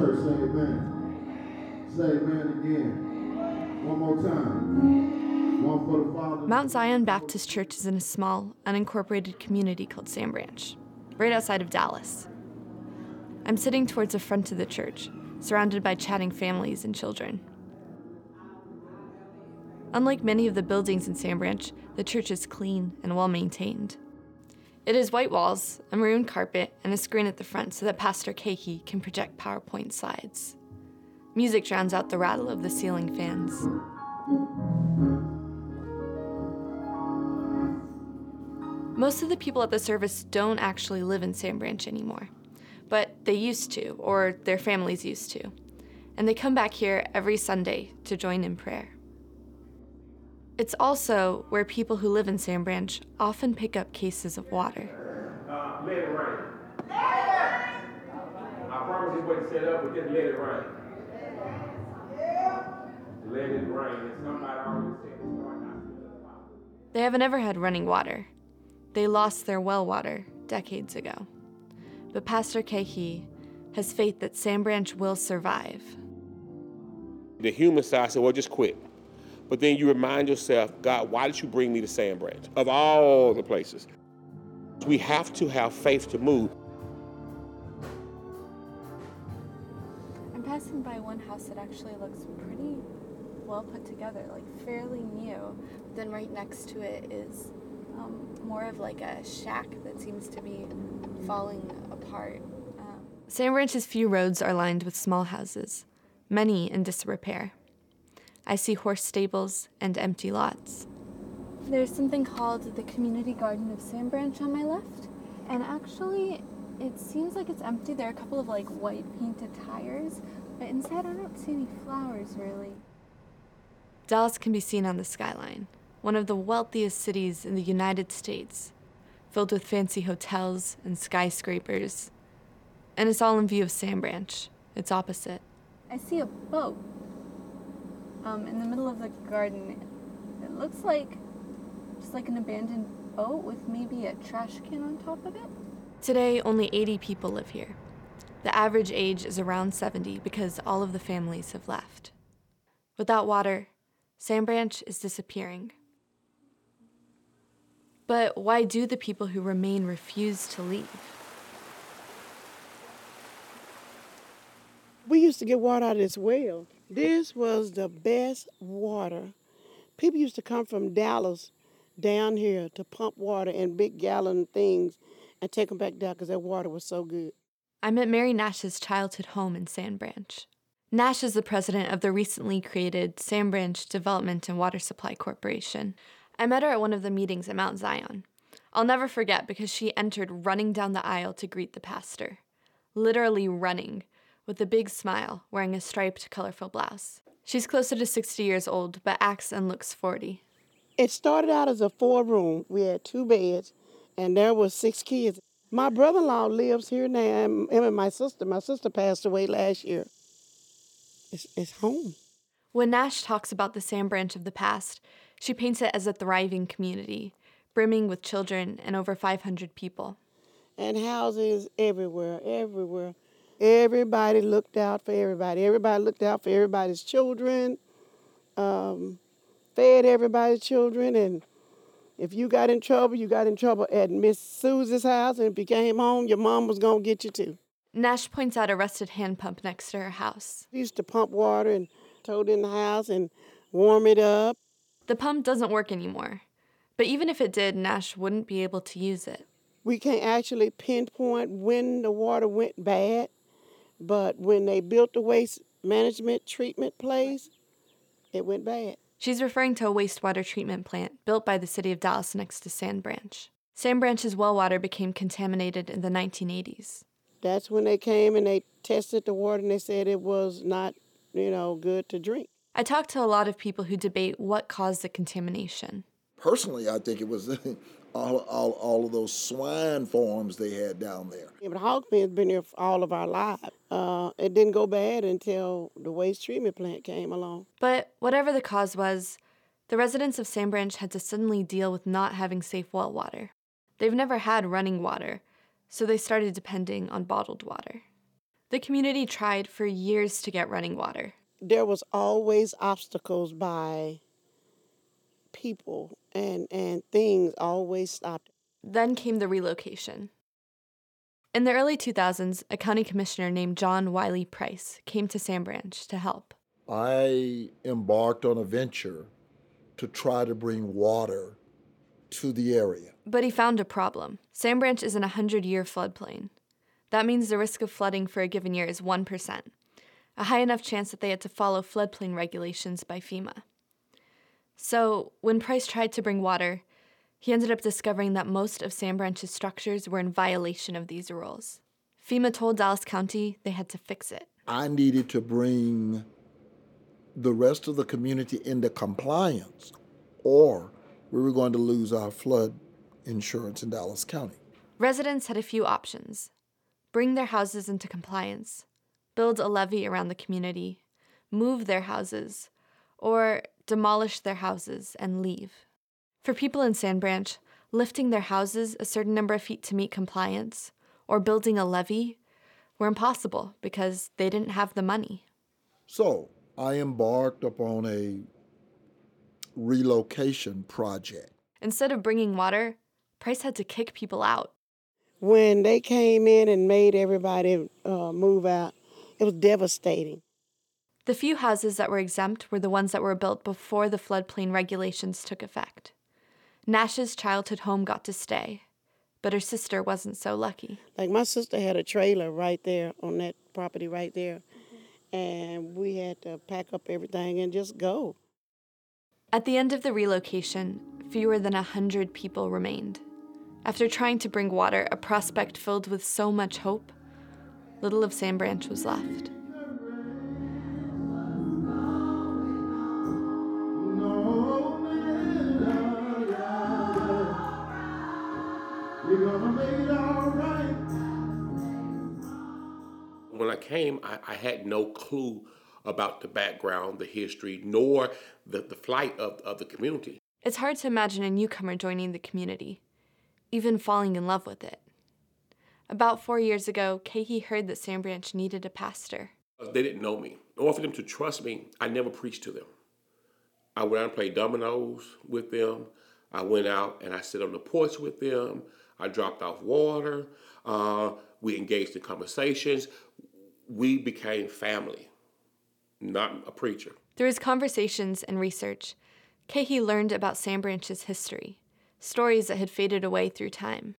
church. Say amen. Say amen again. One more time. One for the Father. Mount Zion Baptist Church is in a small, unincorporated community called Sand Branch, right outside of Dallas. I'm sitting towards the front of the church, surrounded by chatting families and children. Unlike many of the buildings in Sand Branch, the church is clean and well maintained. It has white walls, a maroon carpet, and a screen at the front so that Pastor Cahee can project PowerPoint slides. Music drowns out the rattle of the ceiling fans. Most of the people at the service don't actually live in Sand Branch anymore, but they used to, or their families used to. And they come back here every Sunday to join in prayer. It's also where people who live in Sand Branch often pick up cases of water. Uh, let it rain. I promise you what set up, but just let it rain. Let it rain. And somebody always said it's starting out. They haven't ever had running water. They lost their well water decades ago. But Pastor Cahee has faith that Sand Branch will survive. The human side said, well, just quit. But then you remind yourself, God, why did you bring me to Sand Branch? Of all the places. We have to have faith to move. I'm passing by one house that actually looks pretty well put together, like fairly new. Then right next to it is um, more of like a shack that seems to be falling apart. Um, Sand Branch's few roads are lined with small houses, many in disrepair. I see horse stables and empty lots. There's something called the Community Garden of Sand Branch on my left, and actually, it seems like it's empty. There are a couple of like white painted tires, but inside I don't see any flowers really. Dallas can be seen on the skyline, one of the wealthiest cities in the United States, filled with fancy hotels and skyscrapers. And it's all in view of Sand Branch, its opposite. I see a boat um, in the middle of the garden. It looks like just like an abandoned boat with maybe a trash can on top of it. Today, only 80 people live here. The average age is around 70 because all of the families have left. Without water, Sand Branch is disappearing. But why do the people who remain refuse to leave? We used to get water out of this well. This was the best water. People used to come from Dallas down here to pump water in big gallon things and take them back down because that water was so good. I'm at Mary Nash's childhood home in Sand Branch. Nash is the president of the recently created Sand Branch Development and Water Supply Corporation. I met her at one of the meetings at Mount Zion. I'll never forget because she entered running down the aisle to greet the pastor. Literally running, with a big smile, wearing a striped, colorful blouse. She's closer to 60 years old, but acts and looks 40. It started out as a four room. We had two beds, and there was six kids. My brother-in-law lives here now, and him and my sister. My sister passed away last year. It's, it's home. When Nash talks about the Sand Branch of the past, she paints it as a thriving community, brimming with children and over 500 people. And houses everywhere, everywhere. Everybody looked out for everybody. Everybody looked out for everybody's children, um, fed everybody's children, and if you got in trouble, you got in trouble at Miss Susie's house, and if you came home, your mom was gonna get you too. Nash points out a rusted hand pump next to her house. We used to pump water and tow it in the house and warm it up. The pump doesn't work anymore, but even if it did, Nash wouldn't be able to use it. We can't actually pinpoint when the water went bad but when they built the waste management treatment place, it went bad. She's referring to a wastewater treatment plant built by the city of Dallas next to Sand Branch. Sand Branch's well water became contaminated in the 1980s. That's when they came and they tested the water and they said it was not, you know, good to drink. I talked to a lot of people who debate what caused the contamination. Personally, I think it was all, all, all of those swine farms they had down there. Yeah, but hog pen's been here all of our lives. Uh, it didn't go bad until the waste treatment plant came along. But whatever the cause was, the residents of Sand Branch had to suddenly deal with not having safe well water. They've never had running water, so they started depending on bottled water. The community tried for years to get running water. There was always obstacles by people and, and things always stopped. Then came the relocation. In the early 2000s, a county commissioner named John Wiley Price came to Sand Branch to help. I embarked on a venture to try to bring water to the area. But he found a problem. Sand Branch is in a 100 year floodplain. That means the risk of flooding for a given year is 1%, a high enough chance that they had to follow floodplain regulations by FEMA. So, when Price tried to bring water, he ended up discovering that most of Sand Branch's structures were in violation of these rules. FEMA told Dallas County they had to fix it. I needed to bring the rest of the community into compliance, or we were going to lose our flood insurance in Dallas County. Residents had a few options bring their houses into compliance, build a levee around the community, move their houses, or demolish their houses and leave. For people in Sand Branch, lifting their houses a certain number of feet to meet compliance, or building a levee, were impossible because they didn't have the money. So I embarked upon a relocation project. Instead of bringing water, Price had to kick people out. When they came in and made everybody uh, move out, it was devastating. The few houses that were exempt were the ones that were built before the floodplain regulations took effect. Nash's childhood home got to stay, but her sister wasn't so lucky. Like my sister had a trailer right there on that property right there, and we had to pack up everything and just go. At the end of the relocation, fewer than a hundred people remained. After trying to bring water, a prospect filled with so much hope, little of Sand Branch was left. Came, I, I had no clue about the background, the history, nor the, the flight of, of the community. It's hard to imagine a newcomer joining the community, even falling in love with it. About four years ago, Cahee heard that Sand Branch needed a pastor. They didn't know me. Order for them to trust me, I never preached to them. I went out and played dominoes with them. I went out and I sit on the porch with them. I dropped off water. Uh, we engaged in conversations. We became family, not a preacher. Through his conversations and research, Cahee learned about Sand Branch's history, stories that had faded away through time.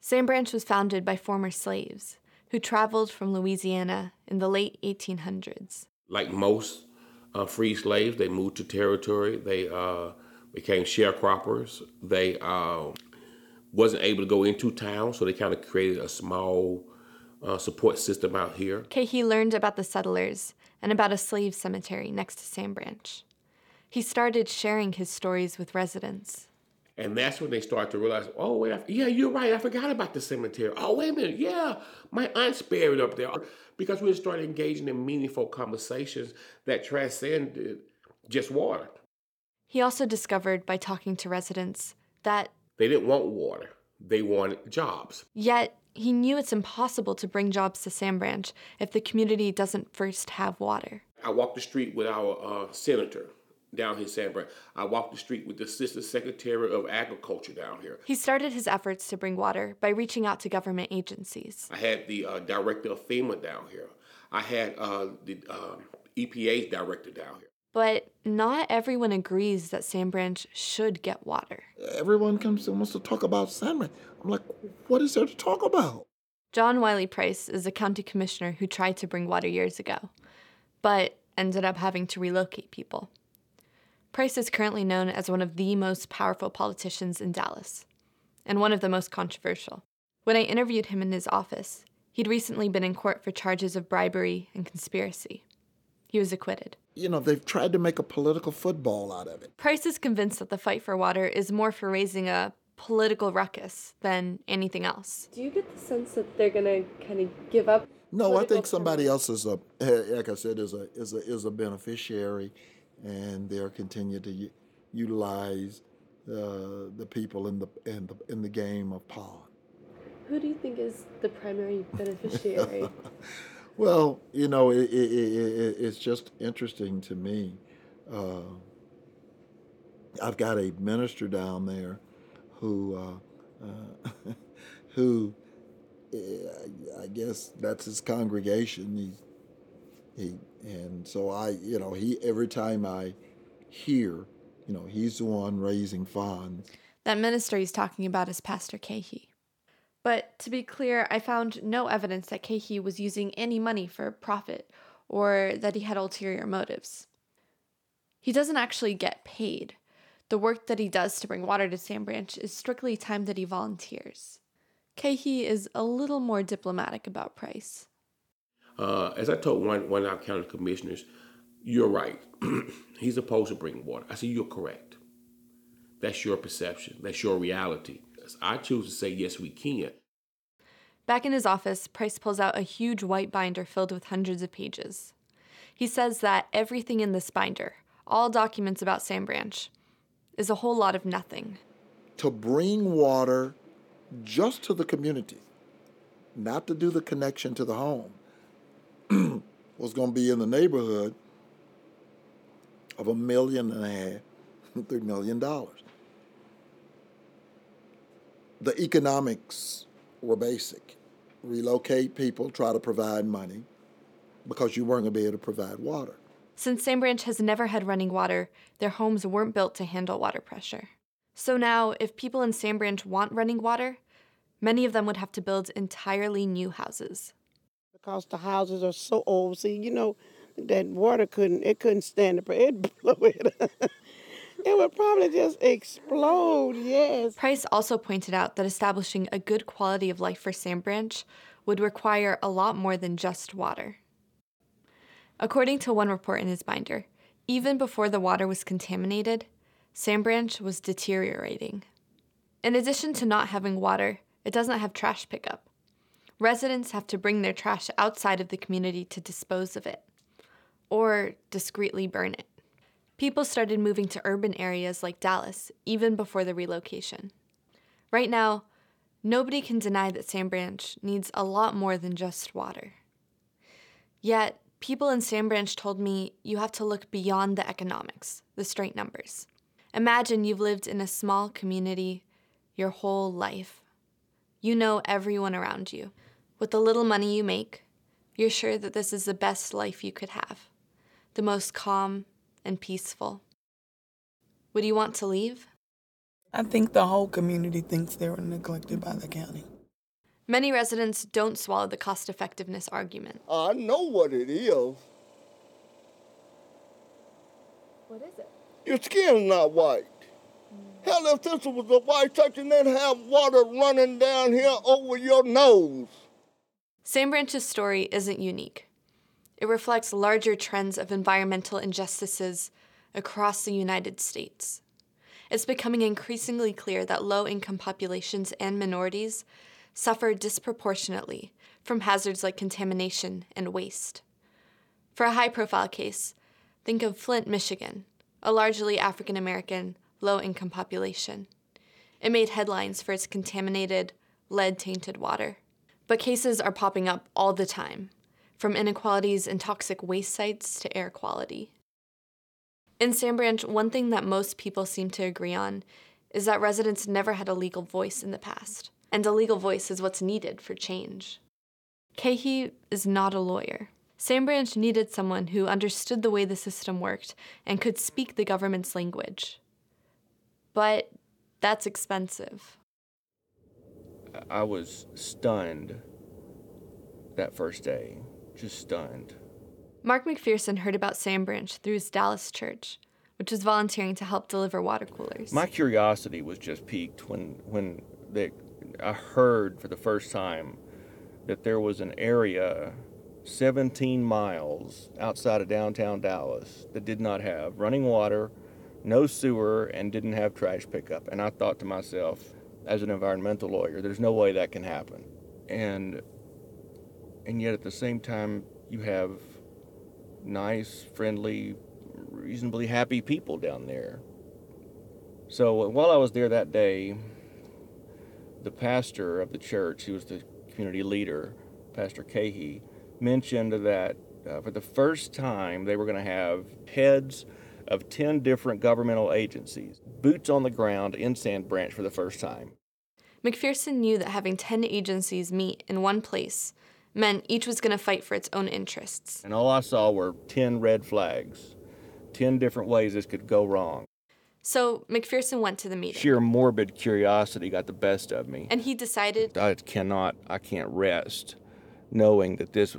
Sand Branch was founded by former slaves who traveled from Louisiana in the late 1800s. Like most uh, free slaves, they moved to territory. They uh, became sharecroppers. They uh, wasn't able to go into town, so they kind of created a small uh, support system out here. Cahee learned about the settlers and about a slave cemetery next to Sand Branch. He started sharing his stories with residents. And that's when they start to realize, oh, wait, I, yeah, you're right. I forgot about the cemetery. Oh, wait a minute. Yeah, my aunt's buried up there. Because we started engaging in meaningful conversations that transcended just water. He also discovered by talking to residents that They didn't want water, they want jobs. Yet, he knew it's impossible to bring jobs to Sand Branch if the community doesn't first have water. I walked the street with our uh, senator down here in Sand Branch. I walked the street with the assistant secretary of agriculture down here. He started his efforts to bring water by reaching out to government agencies. I had the uh, director of FEMA down here. I had uh, the uh, EPA's director down here. But not everyone agrees that Sand Branch should get water. Everyone comes and wants to talk about Sand Branch. I'm like, what is there to talk about? John Wiley Price is a county commissioner who tried to bring water years ago, but ended up having to relocate people. Price is currently known as one of the most powerful politicians in Dallas, and one of the most controversial. When I interviewed him in his office, he'd recently been in court for charges of bribery and conspiracy. He was acquitted. You know, they've tried to make a political football out of it. Price is convinced that the fight for water is more for raising a political ruckus than anything else. Do you get the sense that they're gonna kind of give up? No, I think somebody else is a, eh, like I said, is a is a is a beneficiary, and they'll continue to u- utilize uh, the people in the in the in the game of power. Who do you think is the primary beneficiary? Well, you know, it, it, it, it's just interesting to me. Uh, I've got a minister down there who, uh, uh, who, uh, I guess that's his congregation. He, he, and so I, you know, he every time I hear, you know, he's the one raising funds. That minister he's talking about is Pastor Cahee. But to be clear, I found no evidence that Cahee was using any money for profit or that he had ulterior motives. He doesn't actually get paid. The work that he does to bring water to Sand Branch is strictly time that he volunteers. Cahee is a little more diplomatic about Price. Uh, as I told one one of our county commissioners, you're right. He's supposed to bring water. I said, you're correct. That's your perception. That's your reality. I choose to say, yes, we can. Back in his office, Price pulls out a huge white binder filled with hundreds of pages. He says that everything in this binder, all documents about Sand Branch, is a whole lot of nothing. To bring water just to the community, not to do the connection to the home, was going to be in the neighborhood of a million and a half, three million dollars. The economics were basic relocate people, try to provide money, because you weren't going to be able to provide water. Since Sandbranch has never had running water, their homes weren't built to handle water pressure. So now, if people in Sandbranch want running water, many of them would have to build entirely new houses. Because the houses are so old, see, you know, that water couldn't it couldn't stand the it blew it. It would probably just explode, yes. Price also pointed out that establishing a good quality of life for Sandbranch would require a lot more than just water. According to one report in his binder, even before the water was contaminated, Sandbranch was deteriorating. In addition to not having water, it doesn't have trash pickup. Residents have to bring their trash outside of the community to dispose of it, or discreetly burn it. People started moving to urban areas like Dallas even before the relocation. Right now, nobody can deny that Sand Branch needs a lot more than just water. Yet, people in Sand Branch told me you have to look beyond the economics, the straight numbers. Imagine you've lived in a small community your whole life. You know everyone around you. With the little money you make, you're sure that this is the best life you could have, the most calm and peaceful. Would you want to leave? I think the whole community thinks they were neglected by the county. Many residents don't swallow the cost effectiveness argument. I know what it is. what is it? Your skin's not white. Hell, if this was a white section, they'd have water running down here over your nose. Sandbranch's story isn't unique. It reflects larger trends of environmental injustices across the United States. It's becoming increasingly clear that low income populations and minorities suffer disproportionately from hazards like contamination and waste. For a high profile case, think of Flint, Michigan, a largely African American, low income population. It made headlines for its contaminated, lead tainted water. But cases are popping up all the time, from inequalities in toxic waste sites to air quality. In Sandbranch, one thing that most people seem to agree on is that residents never had a legal voice in the past, and a legal voice is what's needed for change. Cahee is not a lawyer. Sandbranch needed someone who understood the way the system worked and could speak the government's language. But that's expensive. I was stunned that first day, just stunned. Mark McPherson heard about Sandbranch through his Dallas church, which was volunteering to help deliver water coolers. My curiosity was just piqued when when they, I heard for the first time that there was an area 17 miles outside of downtown Dallas that did not have running water, no sewer, and didn't have trash pickup. And I thought to myself, as an environmental lawyer, there's no way that can happen. And and yet at the same time, you have nice, friendly, reasonably happy people down there. So while I was there that day, the pastor of the church, he was the community leader, Pastor Cahee, mentioned that uh, for the first time they were going to have heads of 10 different governmental agencies, boots on the ground in Sand Branch for the first time. McPherson knew that having 10 agencies meet in one place meant each was going to fight for its own interests. And all I saw were 10 red flags, 10 different ways this could go wrong. So McPherson went to the meeting. Sheer morbid curiosity got the best of me. And he decided I cannot, I can't rest knowing that this,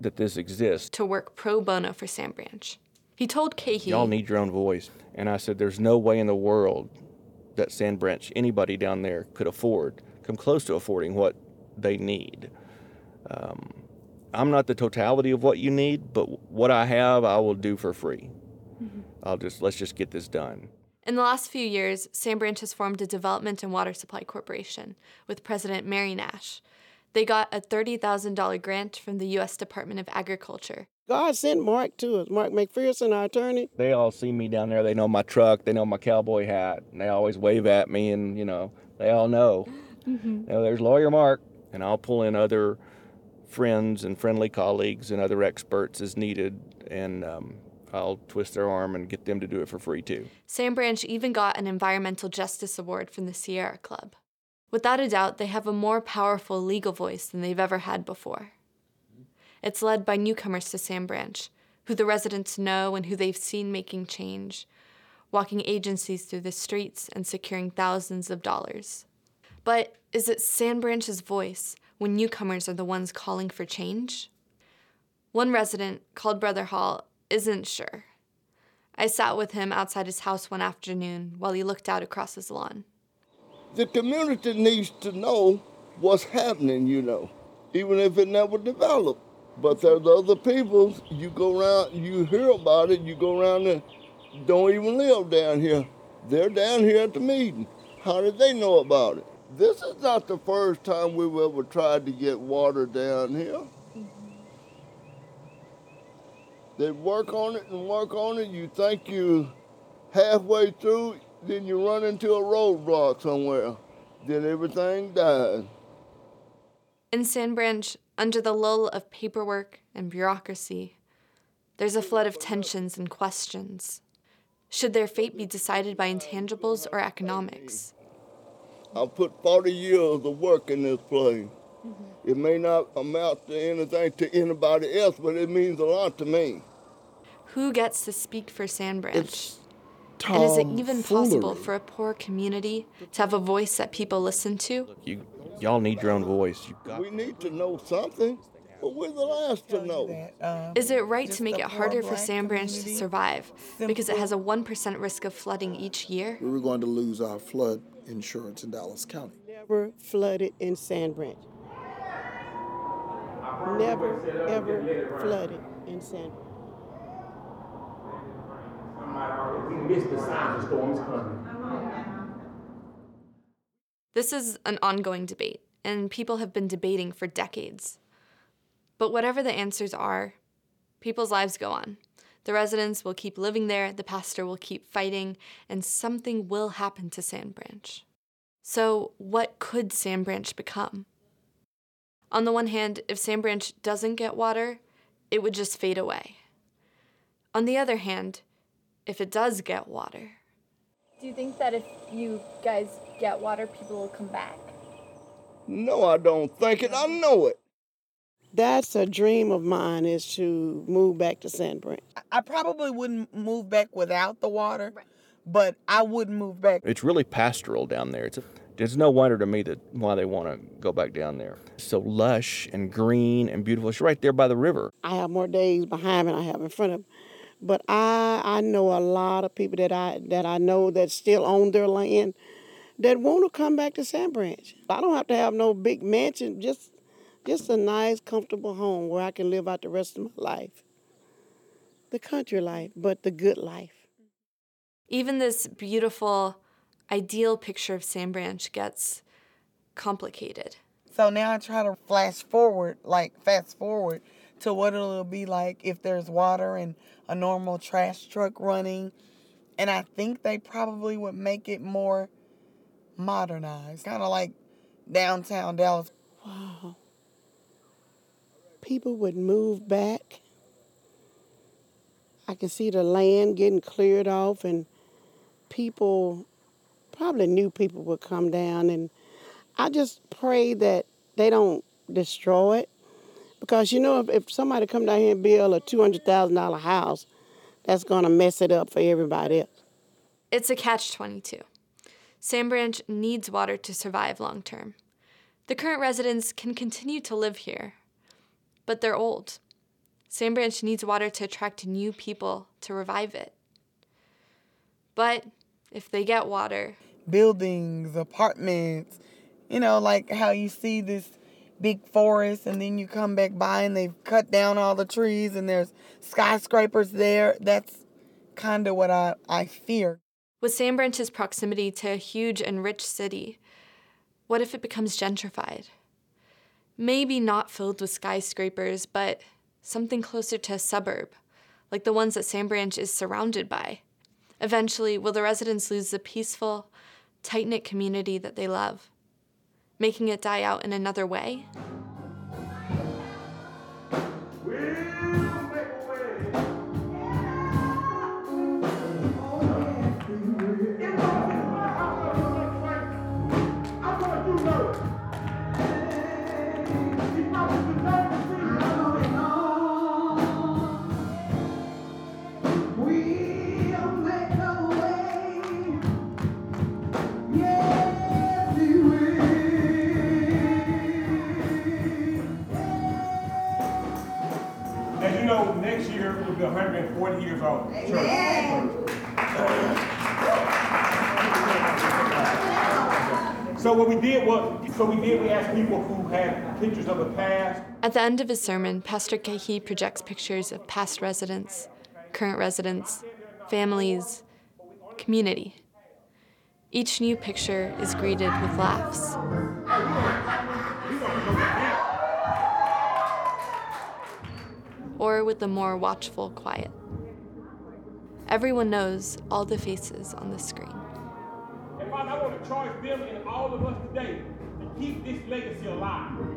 that this exists. to work pro bono for Sand Branch. He told Cahee Y'all need your own voice. And I said, there's no way in the world that Sand Branch, anybody down there, could afford, come close to affording what they need. Um, I'm not the totality of what you need, but what I have, I will do for free. I'll just, let's just get this done. In the last few years, Sand Branch has formed a development and water supply corporation with President Mary Nash. They got a $30,000 grant from the U.S. Department of Agriculture. God sent Mark to us, Mark McPherson, our attorney. They all see me down there. They know my truck. They know my cowboy hat. And they always wave at me, and you know, they all know. You know, there's lawyer Mark, and I'll pull in other friends and friendly colleagues and other experts as needed, and um, I'll twist their arm and get them to do it for free too. Sand Branch even got an Environmental Justice Award from the Sierra Club. Without a doubt, they have a more powerful legal voice than they've ever had before. It's led by newcomers to Sand Branch, who the residents know and who they've seen making change, walking agencies through the streets and securing thousands of dollars. But is it Sand Branch's voice when newcomers are the ones calling for change? One resident, called Brother Hall, isn't sure. I sat with him outside his house one afternoon while he looked out across his lawn. The community needs to know what's happening, you know, even if it never developed. But there's other people, you go around, you hear about it, you go around and don't even live down here. They're down here at the meeting. How did they know about it? This is not the first time we've ever tried to get water down here. They work on it and work on it. You think you halfway through, then you run into a roadblock somewhere. Then everything dies. In Sand Branch, under the lull of paperwork and bureaucracy, there's a flood of tensions and questions. Should their fate be decided by intangibles or economics? I put 40 years of work in this place. Mm-hmm. It may not amount to anything to anybody else, but it means a lot to me. Who gets to speak for Sand Branch? and is it even possible for a poor community to have a voice that people listen to? You, y'all need your own voice. Got We need to know something, but we're the last to know. Um, is it right to make it harder for Sand Branch to survive because it has a 1% risk of flooding each year? We were going to lose our flood insurance in Dallas County. Never flooded in Sand Branch. Never, ever flooded in Sand Branch. We missed the signs the storm's coming. This is an ongoing debate, and people have been debating for decades. But whatever the answers are, people's lives go on. The residents will keep living there, the pastor will keep fighting, and something will happen to Sand Branch. So, what could Sand Branch become? On the one hand, if Sand Branch doesn't get water, it would just fade away. On the other hand, if it does get water, Do you think that if you guys get water, people will come back? No, I don't think it. I know it. That's a dream of mine is to move back to Sand Branch. I probably wouldn't move back without the water, but I wouldn't move back. It's really pastoral down there. It's, a, it's no wonder to me that why they want to go back down there. It's so lush and green and beautiful. It's right there by the river. I have more days behind me than I have in front of me. But I I know a lot of people that I that I know that still own their land that want to come back to Sand Branch. I don't have to have no big mansion, just just a nice, comfortable home where I can live out the rest of my life. The country life, but the good life. even this beautiful, ideal picture of Sand Branch gets complicated. So now I try to flash forward, like fast forward to what it'll be like if there's water and a normal trash truck running. And I think they probably would make it more modernized, kind of like downtown Dallas. Wow. People would move back. I can see the land getting cleared off, and people, probably new people, would come down. And I just pray that they don't destroy it. Because you know, if, if somebody come down here and build a two hundred thousand dollar house, that's gonna mess it up for everybody else. It's a catch twenty two. Sand Branch needs water to survive long term. The current residents can continue to live here, but they're old. Sand Branch needs water to attract new people to revive it. But if they get water, buildings, apartments, you know, like how you see this big forest and then you come back by and they've cut down all the trees and there's skyscrapers there. That's kind of what I, I fear. With Sand Branch's proximity to a huge and rich city, what if it becomes gentrified? Maybe not filled with skyscrapers, but something closer to a suburb, like the ones that Sand Branch is surrounded by. Eventually, will the residents lose the peaceful, tight knit community that they love, making it die out in another way? So what we did was, so we did, we asked people who had pictures of the past. At the end of his sermon, Pastor Cahee projects pictures of past residents, current residents, families, community. Each new picture is greeted with laughs. Or with the more watchful quiet. Everyone knows all the faces on the screen. Father, I want to charge them and all of us today to keep this legacy alive.